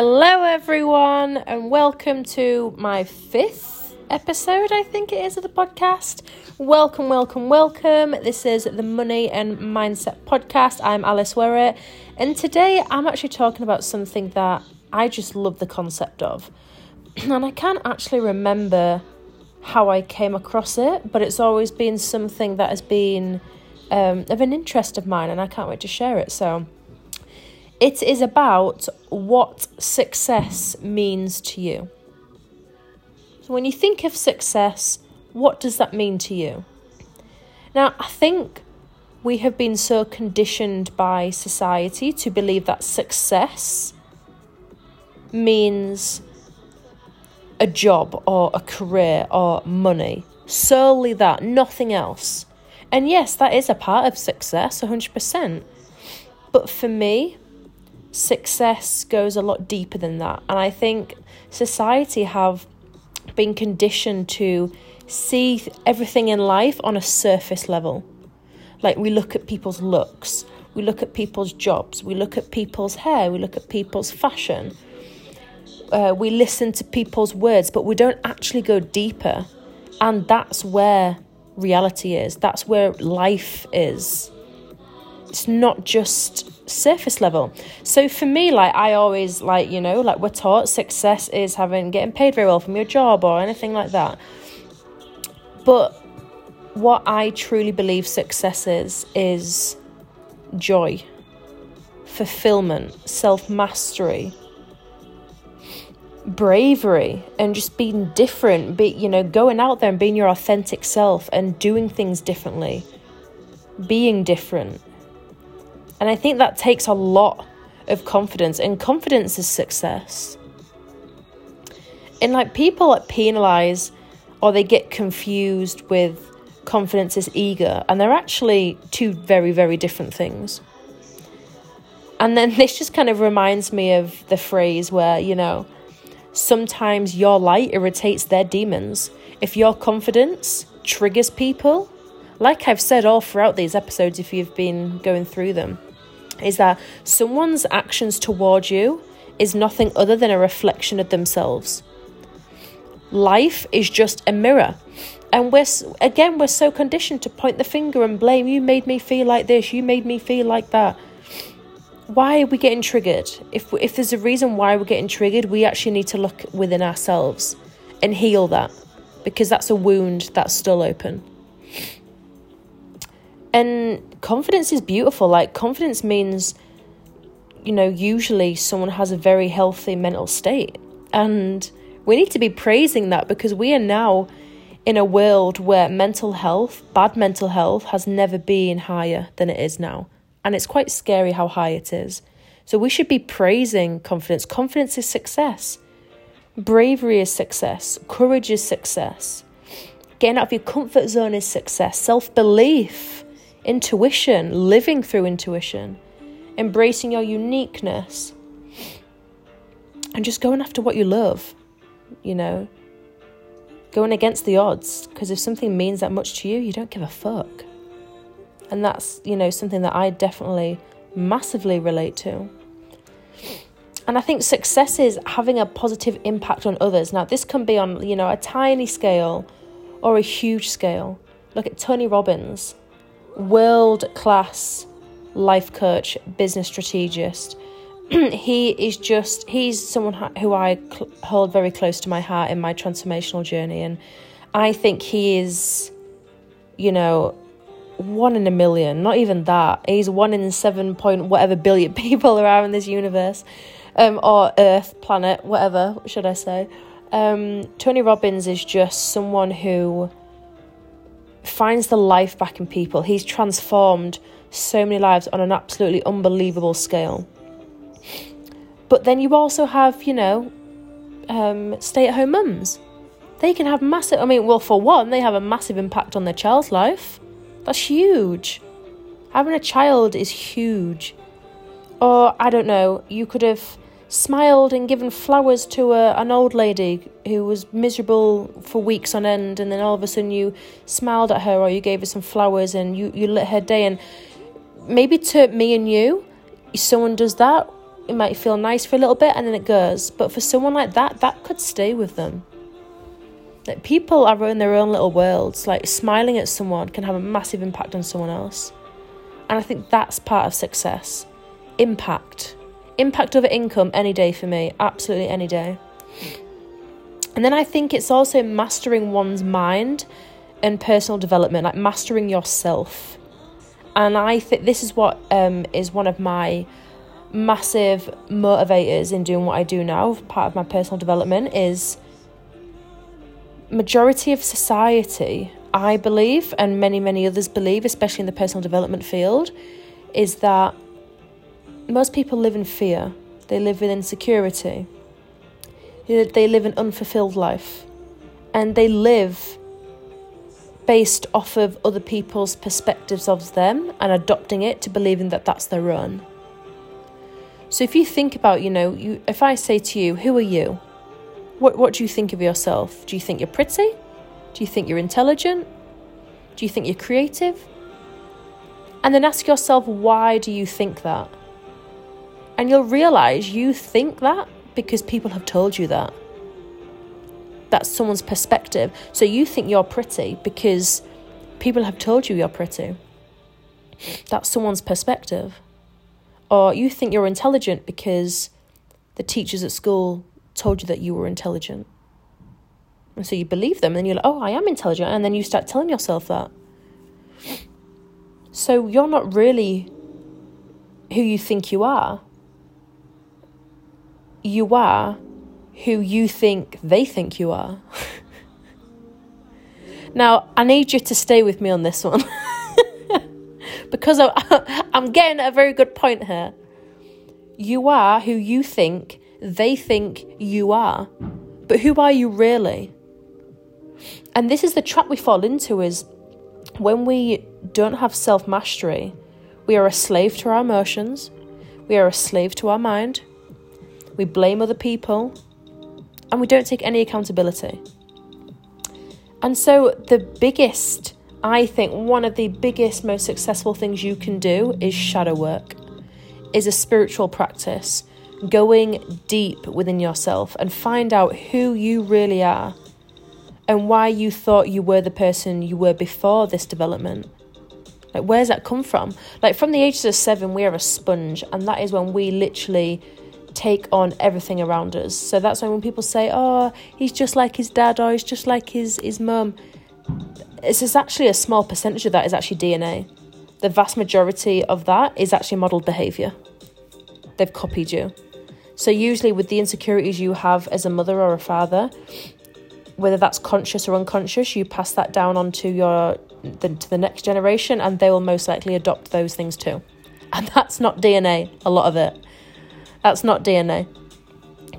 Hello, everyone, and welcome to my fifth episode, I think it is, of the podcast. Welcome, welcome, welcome. This is the Money and Mindset podcast. I'm Alice Werrett, and today I'm actually talking about something that I just love the concept of. And I can't actually remember how I came across it, but it's always been something that has been um, of an interest of mine, and I can't wait to share it. So, it is about what success means to you. So, when you think of success, what does that mean to you? Now, I think we have been so conditioned by society to believe that success means a job or a career or money. Solely that, nothing else. And yes, that is a part of success, 100%. But for me, success goes a lot deeper than that. And I think society have been conditioned to see everything in life on a surface level. Like we look at people's looks, we look at people's jobs, we look at people's hair, we look at people's fashion. Uh, we listen to people's words, but we don't actually go deeper. And that's where reality is. That's where life is. It's not just surface level. So for me, like I always like, you know, like we're taught success is having getting paid very well from your job or anything like that. But what I truly believe success is is joy, fulfillment, self-mastery, bravery and just being different be you know going out there and being your authentic self and doing things differently being different and i think that takes a lot of confidence and confidence is success and like people that penalize or they get confused with confidence is eager and they're actually two very very different things and then this just kind of reminds me of the phrase where you know Sometimes your light irritates their demons. If your confidence triggers people, like I've said all throughout these episodes, if you've been going through them, is that someone's actions towards you is nothing other than a reflection of themselves. Life is just a mirror. And we're, again, we're so conditioned to point the finger and blame. You made me feel like this, you made me feel like that why are we getting triggered? If if there's a reason why we're getting triggered, we actually need to look within ourselves and heal that because that's a wound that's still open. And confidence is beautiful. Like confidence means you know, usually someone has a very healthy mental state. And we need to be praising that because we are now in a world where mental health, bad mental health, has never been higher than it is now and it's quite scary how high it is. So we should be praising confidence. Confidence is success. Bravery is success. Courage is success. Getting out of your comfort zone is success. Self belief, intuition, living through intuition, embracing your uniqueness, and just going after what you love, you know, going against the odds. Because if something means that much to you, you don't give a fuck. And that's, you know, something that I definitely massively relate to. And I think success is having a positive impact on others. Now, this can be on, you know, a tiny scale or a huge scale. Look at Tony Robbins, world class life coach, business strategist. he is just, he's someone who I cl- hold very close to my heart in my transformational journey. And I think he is, you know, one in a million, not even that. He's one in seven point whatever billion people are in this universe, um, or Earth, planet, whatever should I say. Um, Tony Robbins is just someone who finds the life back in people. He's transformed so many lives on an absolutely unbelievable scale. But then you also have, you know, um, stay at home mums. They can have massive, I mean, well, for one, they have a massive impact on their child's life. That's huge. Having a child is huge. Or, I don't know, you could have smiled and given flowers to a, an old lady who was miserable for weeks on end, and then all of a sudden you smiled at her or you gave her some flowers and you, you lit her day. And maybe to me and you, if someone does that, it might feel nice for a little bit and then it goes. But for someone like that, that could stay with them. Like people are in their own little worlds. Like smiling at someone can have a massive impact on someone else. And I think that's part of success. Impact Impact over income any day for me, absolutely any day. And then I think it's also mastering one's mind and personal development, like mastering yourself. And I think this is what um, is one of my massive motivators in doing what I do now. Part of my personal development is majority of society, I believe, and many many others believe, especially in the personal development field, is that most people live in fear, they live in insecurity, they live an unfulfilled life, and they live based off of other people's perspectives of them and adopting it to believing that that's their own. So if you think about, you know, you, if I say to you, who are you? What, what do you think of yourself? Do you think you're pretty? Do you think you're intelligent? Do you think you're creative? And then ask yourself, why do you think that? And you'll realize you think that because people have told you that. That's someone's perspective. So you think you're pretty because people have told you you're pretty. That's someone's perspective. Or you think you're intelligent because the teachers at school told you that you were intelligent. And so you believe them, and you're like, oh, I am intelligent. And then you start telling yourself that. So you're not really who you think you are you are who you think they think you are. now, I need you to stay with me on this one because I'm getting a very good point here. You are who you think they think you are, but who are you really? And this is the trap we fall into is when we don't have self mastery, we are a slave to our emotions, we are a slave to our mind, we blame other people, and we don't take any accountability. And so, the biggest, I think, one of the biggest, most successful things you can do is shadow work, is a spiritual practice, going deep within yourself and find out who you really are and why you thought you were the person you were before this development. Like, where's that come from? Like, from the ages of seven, we are a sponge, and that is when we literally take on everything around us. So that's why when people say, "Oh, he's just like his dad," or "He's just like his his mum," it's, it's actually a small percentage of that is actually DNA. The vast majority of that is actually modeled behavior. They've copied you. So usually with the insecurities you have as a mother or a father, whether that's conscious or unconscious, you pass that down onto your the, to the next generation, and they will most likely adopt those things too. And that's not DNA. A lot of it. That's not DNA.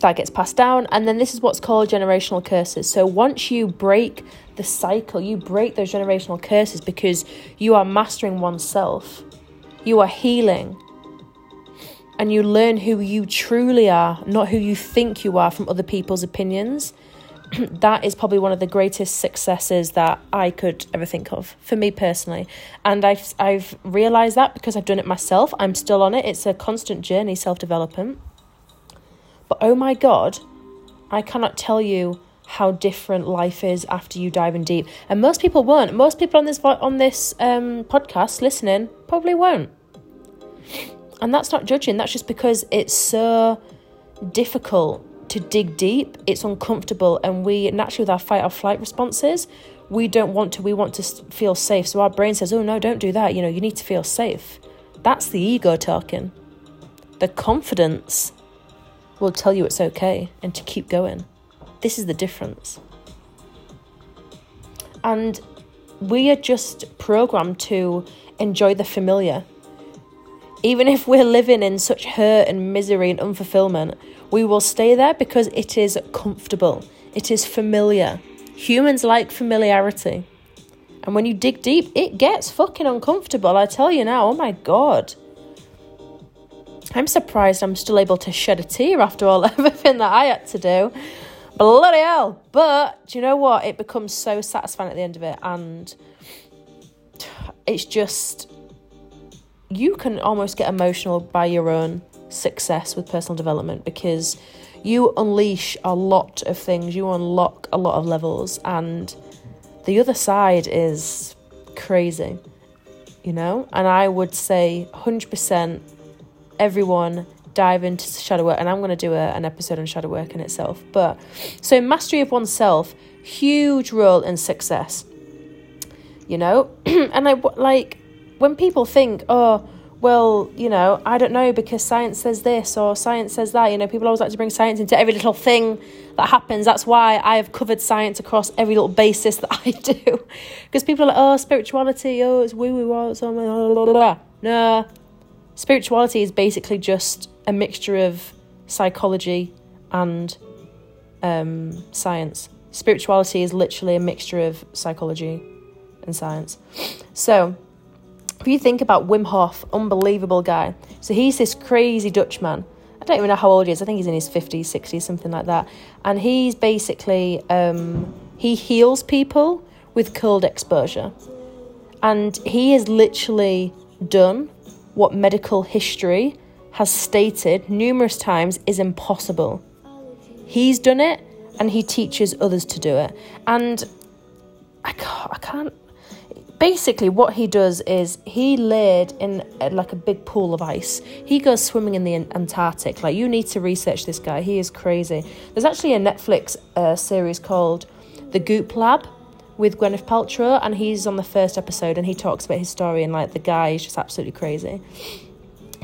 That gets passed down. And then this is what's called generational curses. So once you break the cycle, you break those generational curses because you are mastering oneself, you are healing. And you learn who you truly are, not who you think you are from other people's opinions. that is probably one of the greatest successes that I could ever think of for me personally. And I've I've realized that because I've done it myself. I'm still on it. It's a constant journey, self-development. But oh my god, I cannot tell you how different life is after you dive in deep. And most people won't. Most people on this on this um, podcast listening probably won't. And that's not judging. That's just because it's so difficult to dig deep, it's uncomfortable, and we naturally, with our fight or flight responses, we don't want to, we want to feel safe. So our brain says, oh no, don't do that. You know, you need to feel safe. That's the ego talking. The confidence will tell you it's okay and to keep going. This is the difference. And we are just programmed to enjoy the familiar. Even if we're living in such hurt and misery and unfulfillment, we will stay there because it is comfortable, it is familiar. Humans like familiarity. And when you dig deep, it gets fucking uncomfortable. I tell you now, oh my god. I'm surprised I'm still able to shed a tear after all everything that I had to do. Bloody hell. But do you know what? It becomes so satisfying at the end of it. And it's just, you can almost get emotional by your own success with personal development because you unleash a lot of things, you unlock a lot of levels, and the other side is crazy, you know? And I would say 100% everyone dive into shadow work, and I'm going to do a, an episode on shadow work in itself. But so, mastery of oneself, huge role in success, you know? and I like when people think, oh, well, you know, I don't know because science says this or science says that. You know, people always like to bring science into every little thing that happens. That's why I have covered science across every little basis that I do. Because people are like, oh, spirituality, oh, it's woo woo, oh, blah, blah, blah. No. Spirituality is basically just a mixture of psychology and um, science. Spirituality is literally a mixture of psychology and science. So, if you think about Wim Hof, unbelievable guy. So he's this crazy Dutchman. I don't even know how old he is. I think he's in his 50s, 60s, something like that. And he's basically, um, he heals people with cold exposure. And he has literally done what medical history has stated numerous times is impossible. He's done it and he teaches others to do it. And I can't, I can't basically what he does is he laid in uh, like a big pool of ice. He goes swimming in the antarctic. Like you need to research this guy. He is crazy. There's actually a netflix uh, series called the goop lab with gwyneth paltrow and he's on the first episode and he talks about his story and like the guy is just absolutely crazy.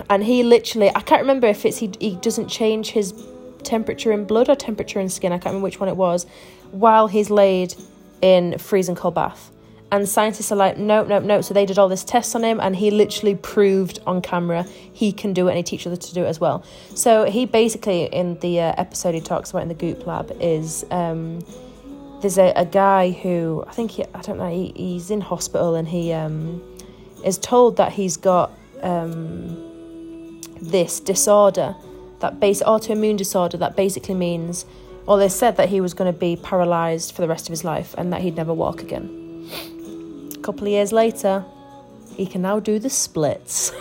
And he literally i can't remember if it's he, he doesn't change his temperature in blood or temperature in skin. I can't remember which one it was while he's laid in freezing cold bath and scientists are like, nope, nope, nope. So they did all this tests on him, and he literally proved on camera he can do it, and he teaches others to do it as well. So he basically, in the uh, episode he talks about in the Goop Lab, is um, there's a, a guy who I think he, I don't know, he, he's in hospital, and he um, is told that he's got um, this disorder, that base autoimmune disorder, that basically means, well, they said that he was going to be paralyzed for the rest of his life, and that he'd never walk again couple of years later, he can now do the splits.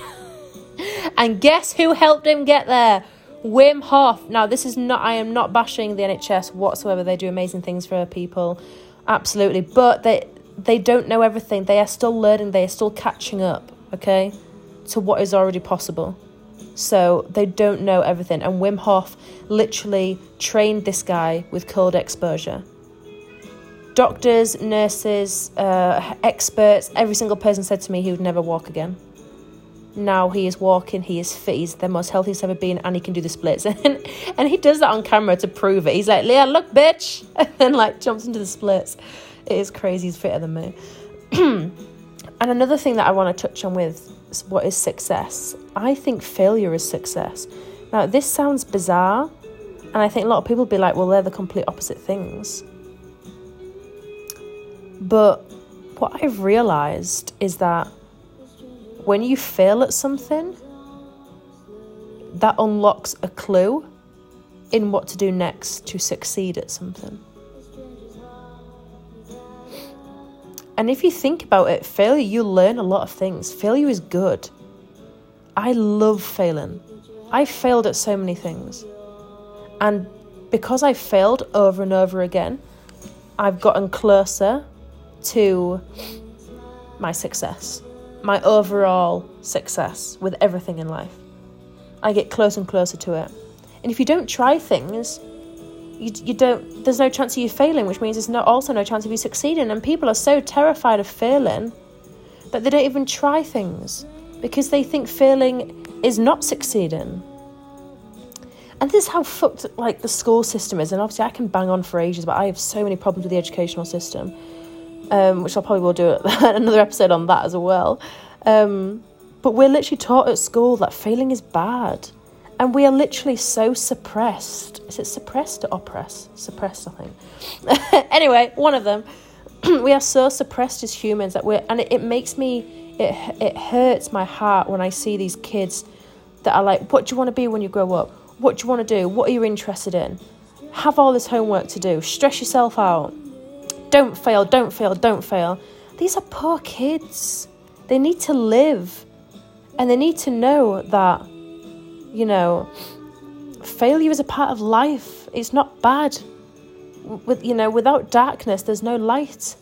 and guess who helped him get there? Wim Hof. Now, this is not, I am not bashing the NHS whatsoever. They do amazing things for people. Absolutely. But they, they don't know everything. They are still learning. They are still catching up, okay, to what is already possible. So they don't know everything. And Wim Hof literally trained this guy with cold exposure doctors, nurses, uh, experts, every single person said to me he would never walk again. Now he is walking, he is fit, he's the most healthy he's ever been, and he can do the splits. And, and he does that on camera to prove it. He's like, Leah, look, bitch! And then, like, jumps into the splits. It is crazy, he's fitter than me. and another thing that I want to touch on with what is success. I think failure is success. Now, this sounds bizarre, and I think a lot of people be like, well, they're the complete opposite things. But what I've realized is that when you fail at something, that unlocks a clue in what to do next to succeed at something. And if you think about it, failure, you learn a lot of things. Failure is good. I love failing. I failed at so many things. And because I failed over and over again, I've gotten closer to my success, my overall success with everything in life. I get closer and closer to it. And if you don't try things, you, you don't there's no chance of you failing, which means there's no, also no chance of you succeeding. And people are so terrified of failing that they don't even try things because they think failing is not succeeding. And this is how fucked like the school system is. And obviously I can bang on for ages, but I have so many problems with the educational system um, which I probably will do another episode on that as well. Um, but we're literally taught at school that failing is bad. And we are literally so suppressed. Is it suppressed or oppressed? Suppressed, I think. anyway, one of them. we are so suppressed as humans that we're, and it, it makes me, it, it hurts my heart when I see these kids that are like, what do you want to be when you grow up? What do you want to do? What are you interested in? Have all this homework to do. Stress yourself out. Don't fail, don't fail, don't fail. These are poor kids. They need to live. And they need to know that, you know, failure is a part of life. It's not bad. With you know, without darkness, there's no light.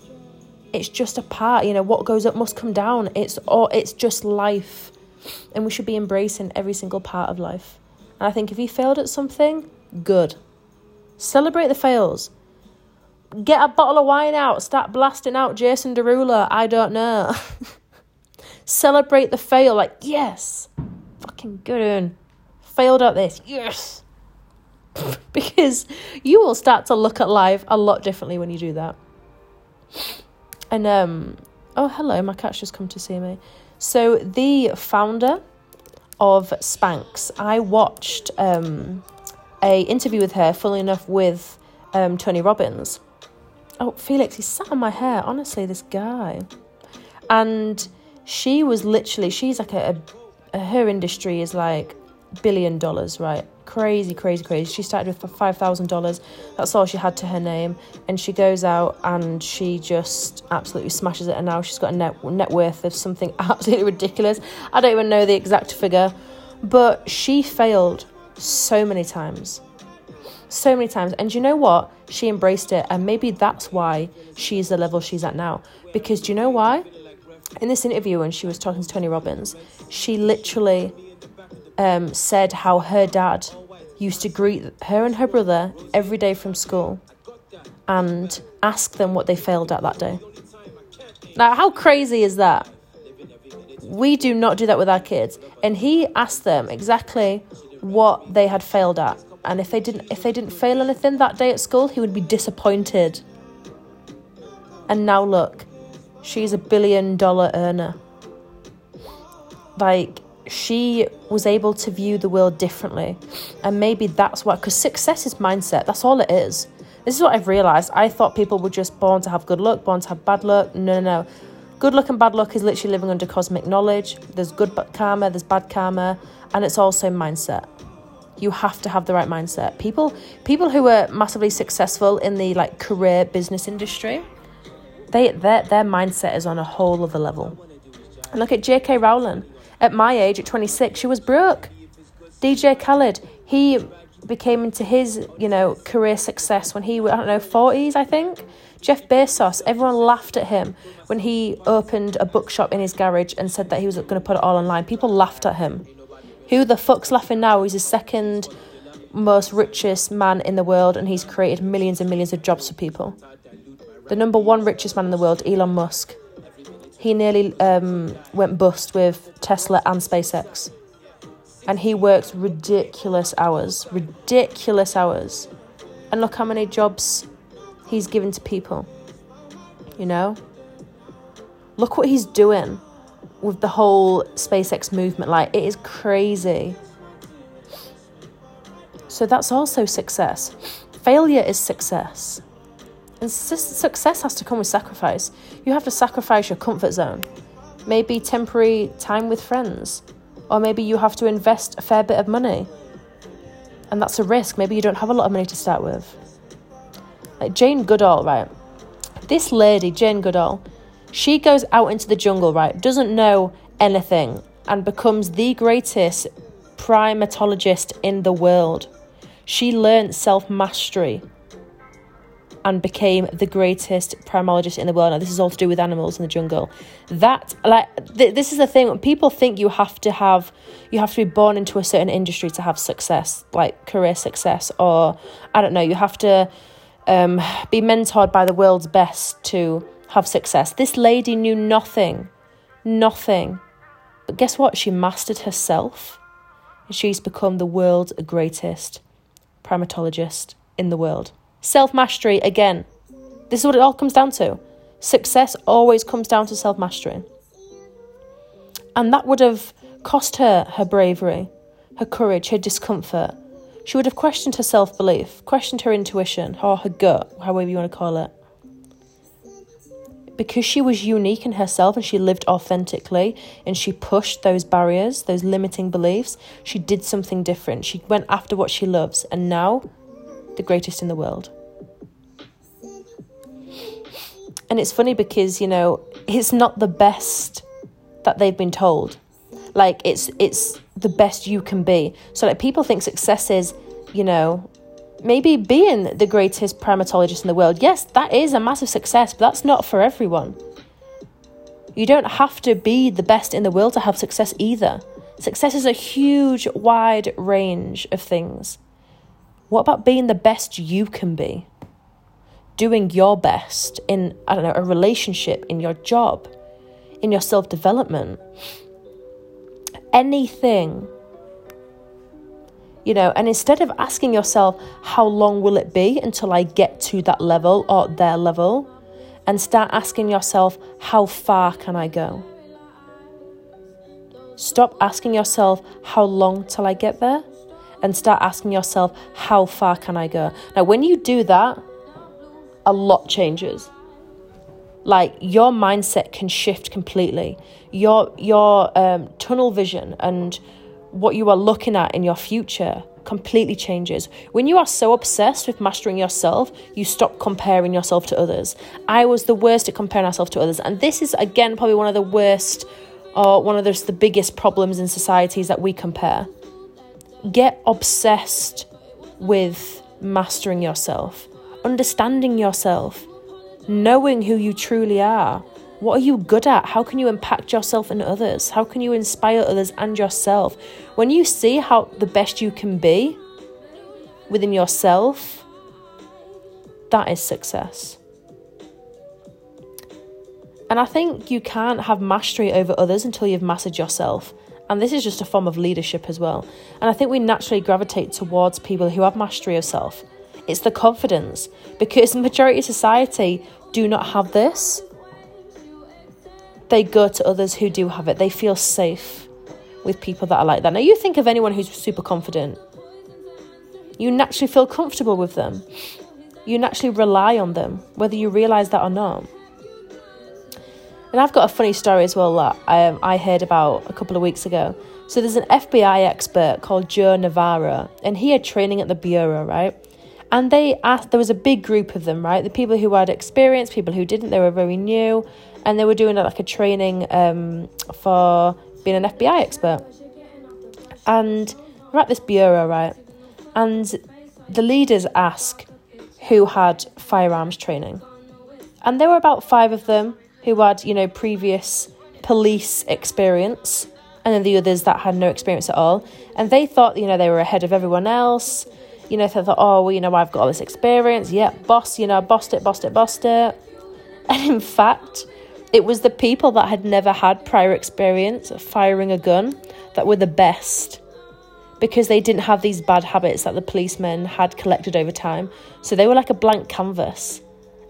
It's just a part. You know, what goes up must come down. It's all. It's just life, and we should be embracing every single part of life. And I think if you failed at something, good. Celebrate the fails. Get a bottle of wine out. Start blasting out Jason Derulo. I don't know. Celebrate the fail. Like yes, fucking good on. Failed at this. Yes. because you will start to look at life a lot differently when you do that. And um oh hello, my cat's just come to see me. So the founder of Spanx, I watched um a interview with her, funnily enough, with um Tony Robbins. Oh, Felix, he sat on my hair. Honestly, this guy. And she was literally, she's like a, a her industry is like billion dollars, right? Crazy, crazy, crazy. She started with five thousand dollars. That's all she had to her name, and she goes out and she just absolutely smashes it. And now she's got a net net worth of something absolutely ridiculous. I don't even know the exact figure, but she failed so many times, so many times. And you know what? She embraced it, and maybe that's why she's the level she's at now. Because do you know why? In this interview, when she was talking to Tony Robbins, she literally um, said how her dad used to greet her and her brother every day from school and ask them what they failed at that day. Now, how crazy is that? We do not do that with our kids. And he asked them exactly what they had failed at. And if they didn't if they didn't fail anything that day at school, he would be disappointed. And now look, she's a billion dollar earner. Like she was able to view the world differently. And maybe that's what, because success is mindset. That's all it is. This is what I've realized. I thought people were just born to have good luck, born to have bad luck. No, no, no. Good luck and bad luck is literally living under cosmic knowledge. There's good karma, there's bad karma, and it's also mindset. You have to have the right mindset. People, people who are massively successful in the like career business industry, they their their mindset is on a whole other level. And look at J.K. Rowling at my age, at 26, she was broke. DJ Khaled, he became into his, you know, career success when he, I don't know, 40s, I think. Jeff Bezos, everyone laughed at him when he opened a bookshop in his garage and said that he was going to put it all online. People laughed at him. Who the fuck's laughing now? He's the second most richest man in the world and he's created millions and millions of jobs for people. The number one richest man in the world, Elon Musk, he nearly um, went bust with Tesla and SpaceX. And he works ridiculous hours, ridiculous hours. And look how many jobs he's given to people. You know? Look what he's doing with the whole SpaceX movement. Like, it is crazy. So that's also success. Failure is success. And success has to come with sacrifice. You have to sacrifice your comfort zone, maybe temporary time with friends, or maybe you have to invest a fair bit of money. And that's a risk. Maybe you don't have a lot of money to start with. Like Jane Goodall, right? This lady, Jane Goodall, she goes out into the jungle, right? Doesn't know anything and becomes the greatest primatologist in the world. She learned self mastery and became the greatest primatologist in the world. Now, this is all to do with animals in the jungle. That, like, th- this is the thing. People think you have to have, you have to be born into a certain industry to have success, like career success, or I don't know. You have to um, be mentored by the world's best to have success. This lady knew nothing, nothing. But guess what? She mastered herself. And she's become the world's greatest primatologist in the world. Self mastery, again, this is what it all comes down to. Success always comes down to self mastery. And that would have cost her her bravery, her courage, her discomfort. She would have questioned her self belief, questioned her intuition, or her gut, however you want to call it. Because she was unique in herself and she lived authentically and she pushed those barriers, those limiting beliefs, she did something different. She went after what she loves and now the greatest in the world. And it's funny because, you know, it's not the best that they've been told. Like it's it's the best you can be. So like people think success is, you know, maybe being the greatest primatologist in the world. Yes, that is a massive success, but that's not for everyone. You don't have to be the best in the world to have success either. Success is a huge, wide range of things. What about being the best you can be? Doing your best in, I don't know, a relationship, in your job, in your self development. Anything you know and instead of asking yourself how long will it be until i get to that level or their level? And start asking yourself how far can i go? Stop asking yourself how long till i get there? And start asking yourself how far can i go? Now when you do that a lot changes. Like your mindset can shift completely. Your your um, tunnel vision and what you are looking at in your future completely changes. When you are so obsessed with mastering yourself, you stop comparing yourself to others. I was the worst at comparing myself to others, and this is again probably one of the worst or one of the, the biggest problems in societies that we compare. Get obsessed with mastering yourself, understanding yourself, knowing who you truly are what are you good at? How can you impact yourself and others? How can you inspire others and yourself? When you see how the best you can be within yourself, that is success. And I think you can't have mastery over others until you've mastered yourself. And this is just a form of leadership as well. And I think we naturally gravitate towards people who have mastery of self. It's the confidence because the majority of society do not have this they go to others who do have it. They feel safe with people that are like that. Now, you think of anyone who's super confident, you naturally feel comfortable with them. You naturally rely on them, whether you realize that or not. And I've got a funny story as well that um, I heard about a couple of weeks ago. So there's an FBI expert called Joe Navarro, and he had training at the Bureau, right? And they asked, there was a big group of them, right? The people who had experience, people who didn't, they were very new and they were doing like a training um, for being an FBI expert. And we're at this bureau, right? And the leaders ask who had firearms training. And there were about five of them who had, you know, previous police experience, and then the others that had no experience at all. And they thought, you know, they were ahead of everyone else. You know, they thought, oh, well, you know, I've got all this experience. Yeah, boss, you know, bossed it, bossed it, bossed it. And in fact, it was the people that had never had prior experience of firing a gun that were the best because they didn't have these bad habits that the policemen had collected over time. So they were like a blank canvas.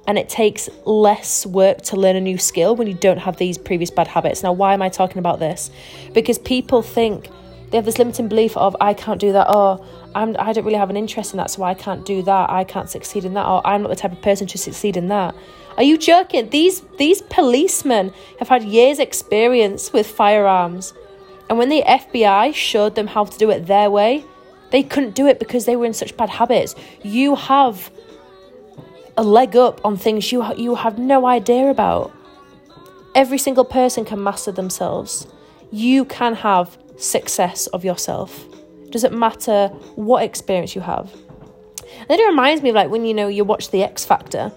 And it takes less work to learn a new skill when you don't have these previous bad habits. Now, why am I talking about this? Because people think they have this limiting belief of, I can't do that, or I'm, I don't really have an interest in that, so I can't do that, I can't succeed in that, or I'm not the type of person to succeed in that. Are you joking? These these policemen have had years experience with firearms. And when the FBI showed them how to do it their way, they couldn't do it because they were in such bad habits. You have a leg up on things you ha- you have no idea about. Every single person can master themselves. You can have success of yourself. It Doesn't matter what experience you have. And it reminds me of like when you know you watch The X Factor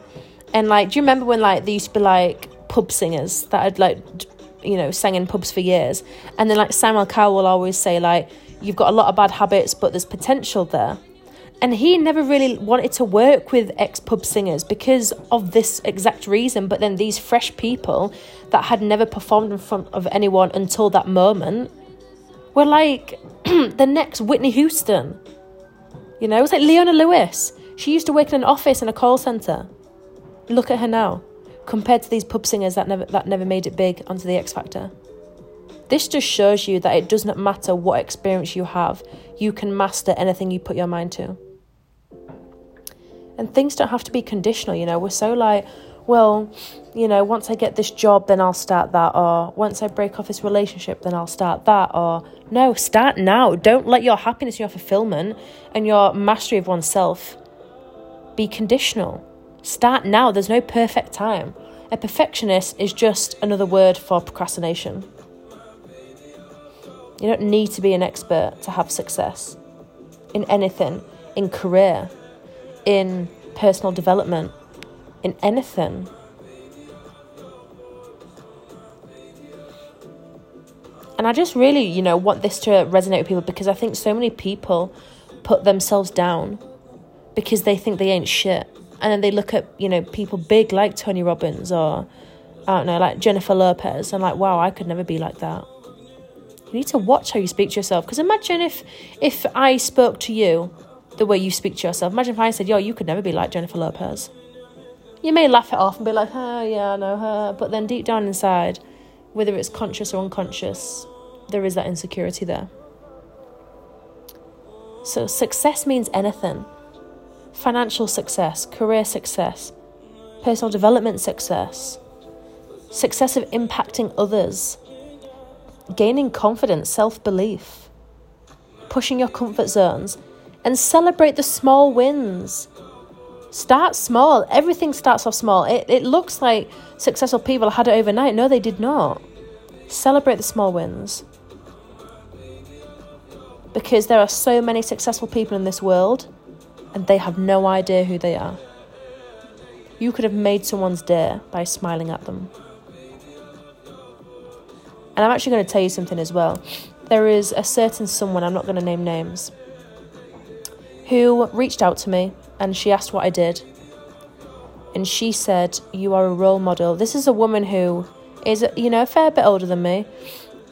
and like, do you remember when like there used to be like pub singers that had like, you know, sang in pubs for years, and then like Simon Cowell will always say like, you've got a lot of bad habits, but there's potential there. And he never really wanted to work with ex pub singers because of this exact reason. But then these fresh people that had never performed in front of anyone until that moment were like the next Whitney Houston. You know, it was like Leona Lewis. She used to work in an office in a call centre. Look at her now, compared to these pub singers that never that never made it big onto the X Factor. This just shows you that it does not matter what experience you have, you can master anything you put your mind to. And things don't have to be conditional, you know. We're so like, well, you know, once I get this job, then I'll start that, or once I break off this relationship, then I'll start that, or no, start now. Don't let your happiness, your fulfillment, and your mastery of oneself be conditional. Start now. There's no perfect time. A perfectionist is just another word for procrastination. You don't need to be an expert to have success in anything, in career, in personal development, in anything. And I just really, you know, want this to resonate with people because I think so many people put themselves down because they think they ain't shit. And then they look at, you know, people big like Tony Robbins or, I don't know, like Jennifer Lopez and like, wow, I could never be like that. You need to watch how you speak to yourself. Because imagine if if I spoke to you the way you speak to yourself. Imagine if I said, yo, you could never be like Jennifer Lopez. You may laugh it off and be like, oh, yeah, I know her. But then deep down inside, whether it's conscious or unconscious, there is that insecurity there. So success means anything financial success, career success, personal development success, success of impacting others, gaining confidence, self belief, pushing your comfort zones, and celebrate the small wins. Start small. Everything starts off small. It, it looks like successful people had it overnight. No, they did not. Celebrate the small wins. Because there are so many successful people in this world and they have no idea who they are. You could have made someone's day by smiling at them. And I'm actually going to tell you something as well. There is a certain someone, I'm not going to name names, who reached out to me and she asked what I did. And she said, You are a role model. This is a woman who is, you know, a fair bit older than me.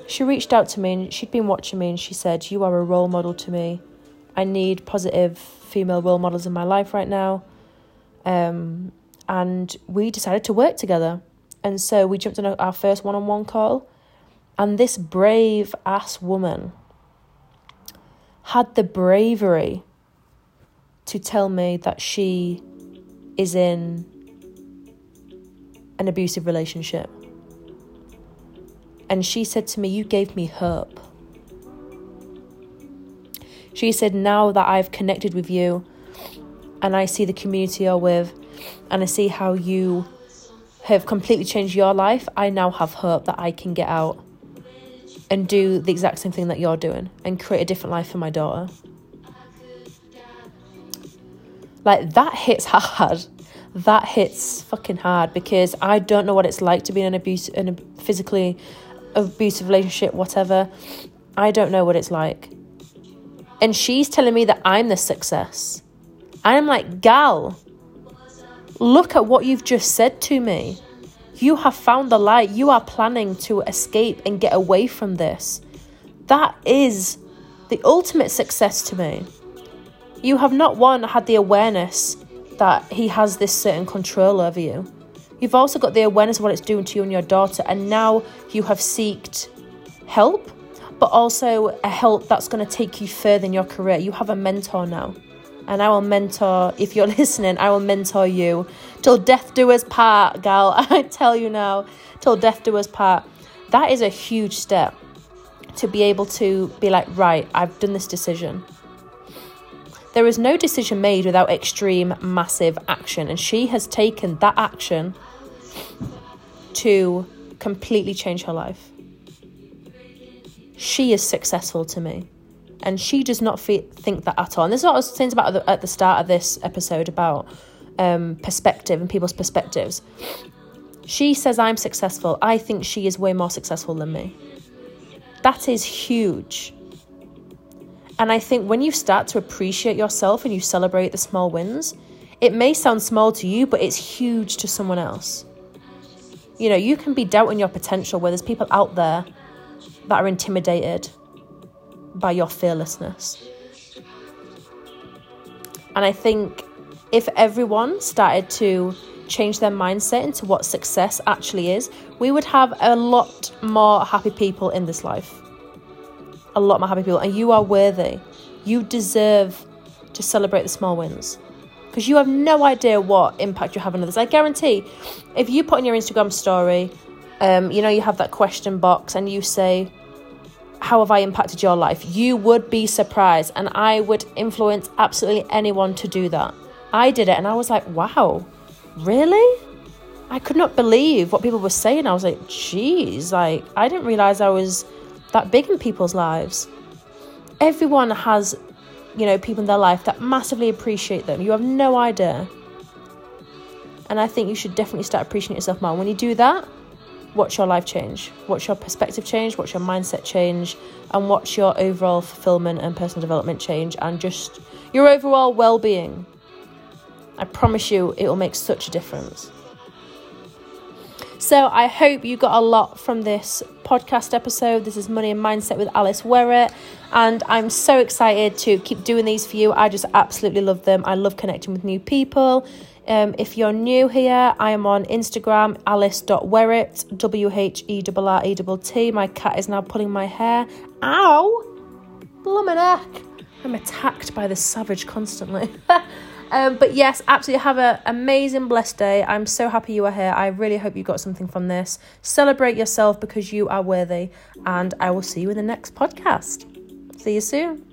She reached out to me and she'd been watching me and she said, You are a role model to me. I need positive female role models in my life right now. Um, and we decided to work together. And so we jumped on our first one on one call. And this brave ass woman had the bravery to tell me that she is in an abusive relationship. And she said to me, You gave me hope. She said, Now that I've connected with you and I see the community you're with and I see how you have completely changed your life, I now have hope that I can get out and do the exact same thing that you're doing and create a different life for my daughter. Like that hits hard. That hits fucking hard because I don't know what it's like to be in an abuse in a physically abusive relationship, whatever. I don't know what it's like. And she's telling me that I'm the success. I'm like, gal, look at what you've just said to me. You have found the light. You are planning to escape and get away from this. That is the ultimate success to me. You have not one had the awareness that he has this certain control over you. You've also got the awareness of what it's doing to you and your daughter, and now you have sought help but also a help that's going to take you further in your career. You have a mentor now. And I will mentor, if you're listening, I will mentor you till death do us part, gal. I tell you now, till death do us part. That is a huge step to be able to be like, right, I've done this decision. There is no decision made without extreme, massive action. And she has taken that action to completely change her life she is successful to me. And she does not fe- think that at all. And this is what I was saying about at the, at the start of this episode about um, perspective and people's perspectives. She says, I'm successful. I think she is way more successful than me. That is huge. And I think when you start to appreciate yourself and you celebrate the small wins, it may sound small to you, but it's huge to someone else. You know, you can be doubting your potential where there's people out there that are intimidated by your fearlessness. And I think if everyone started to change their mindset into what success actually is, we would have a lot more happy people in this life. A lot more happy people. And you are worthy. You deserve to celebrate the small wins. because you have no idea what impact you have on others. I guarantee, if you put in your Instagram story, um, you know, you have that question box and you say, How have I impacted your life? You would be surprised, and I would influence absolutely anyone to do that. I did it, and I was like, Wow, really? I could not believe what people were saying. I was like, Geez, like, I didn't realize I was that big in people's lives. Everyone has you know, people in their life that massively appreciate them. You have no idea. And I think you should definitely start appreciating yourself more. When you do that, watch your life change, watch your perspective change, watch your mindset change, and watch your overall fulfillment and personal development change, and just your overall well being. I promise you, it will make such a difference. So I hope you got a lot from this podcast episode. This is Money and Mindset with Alice Werrett, and I'm so excited to keep doing these for you. I just absolutely love them. I love connecting with new people. Um, if you're new here, I am on Instagram, alice.werrett, W H E R R E T. My cat is now pulling my hair. Ow! Blummin' heck! I'm attacked by this savage constantly. Um, but yes, absolutely have an amazing, blessed day. I'm so happy you are here. I really hope you got something from this. Celebrate yourself because you are worthy. And I will see you in the next podcast. See you soon.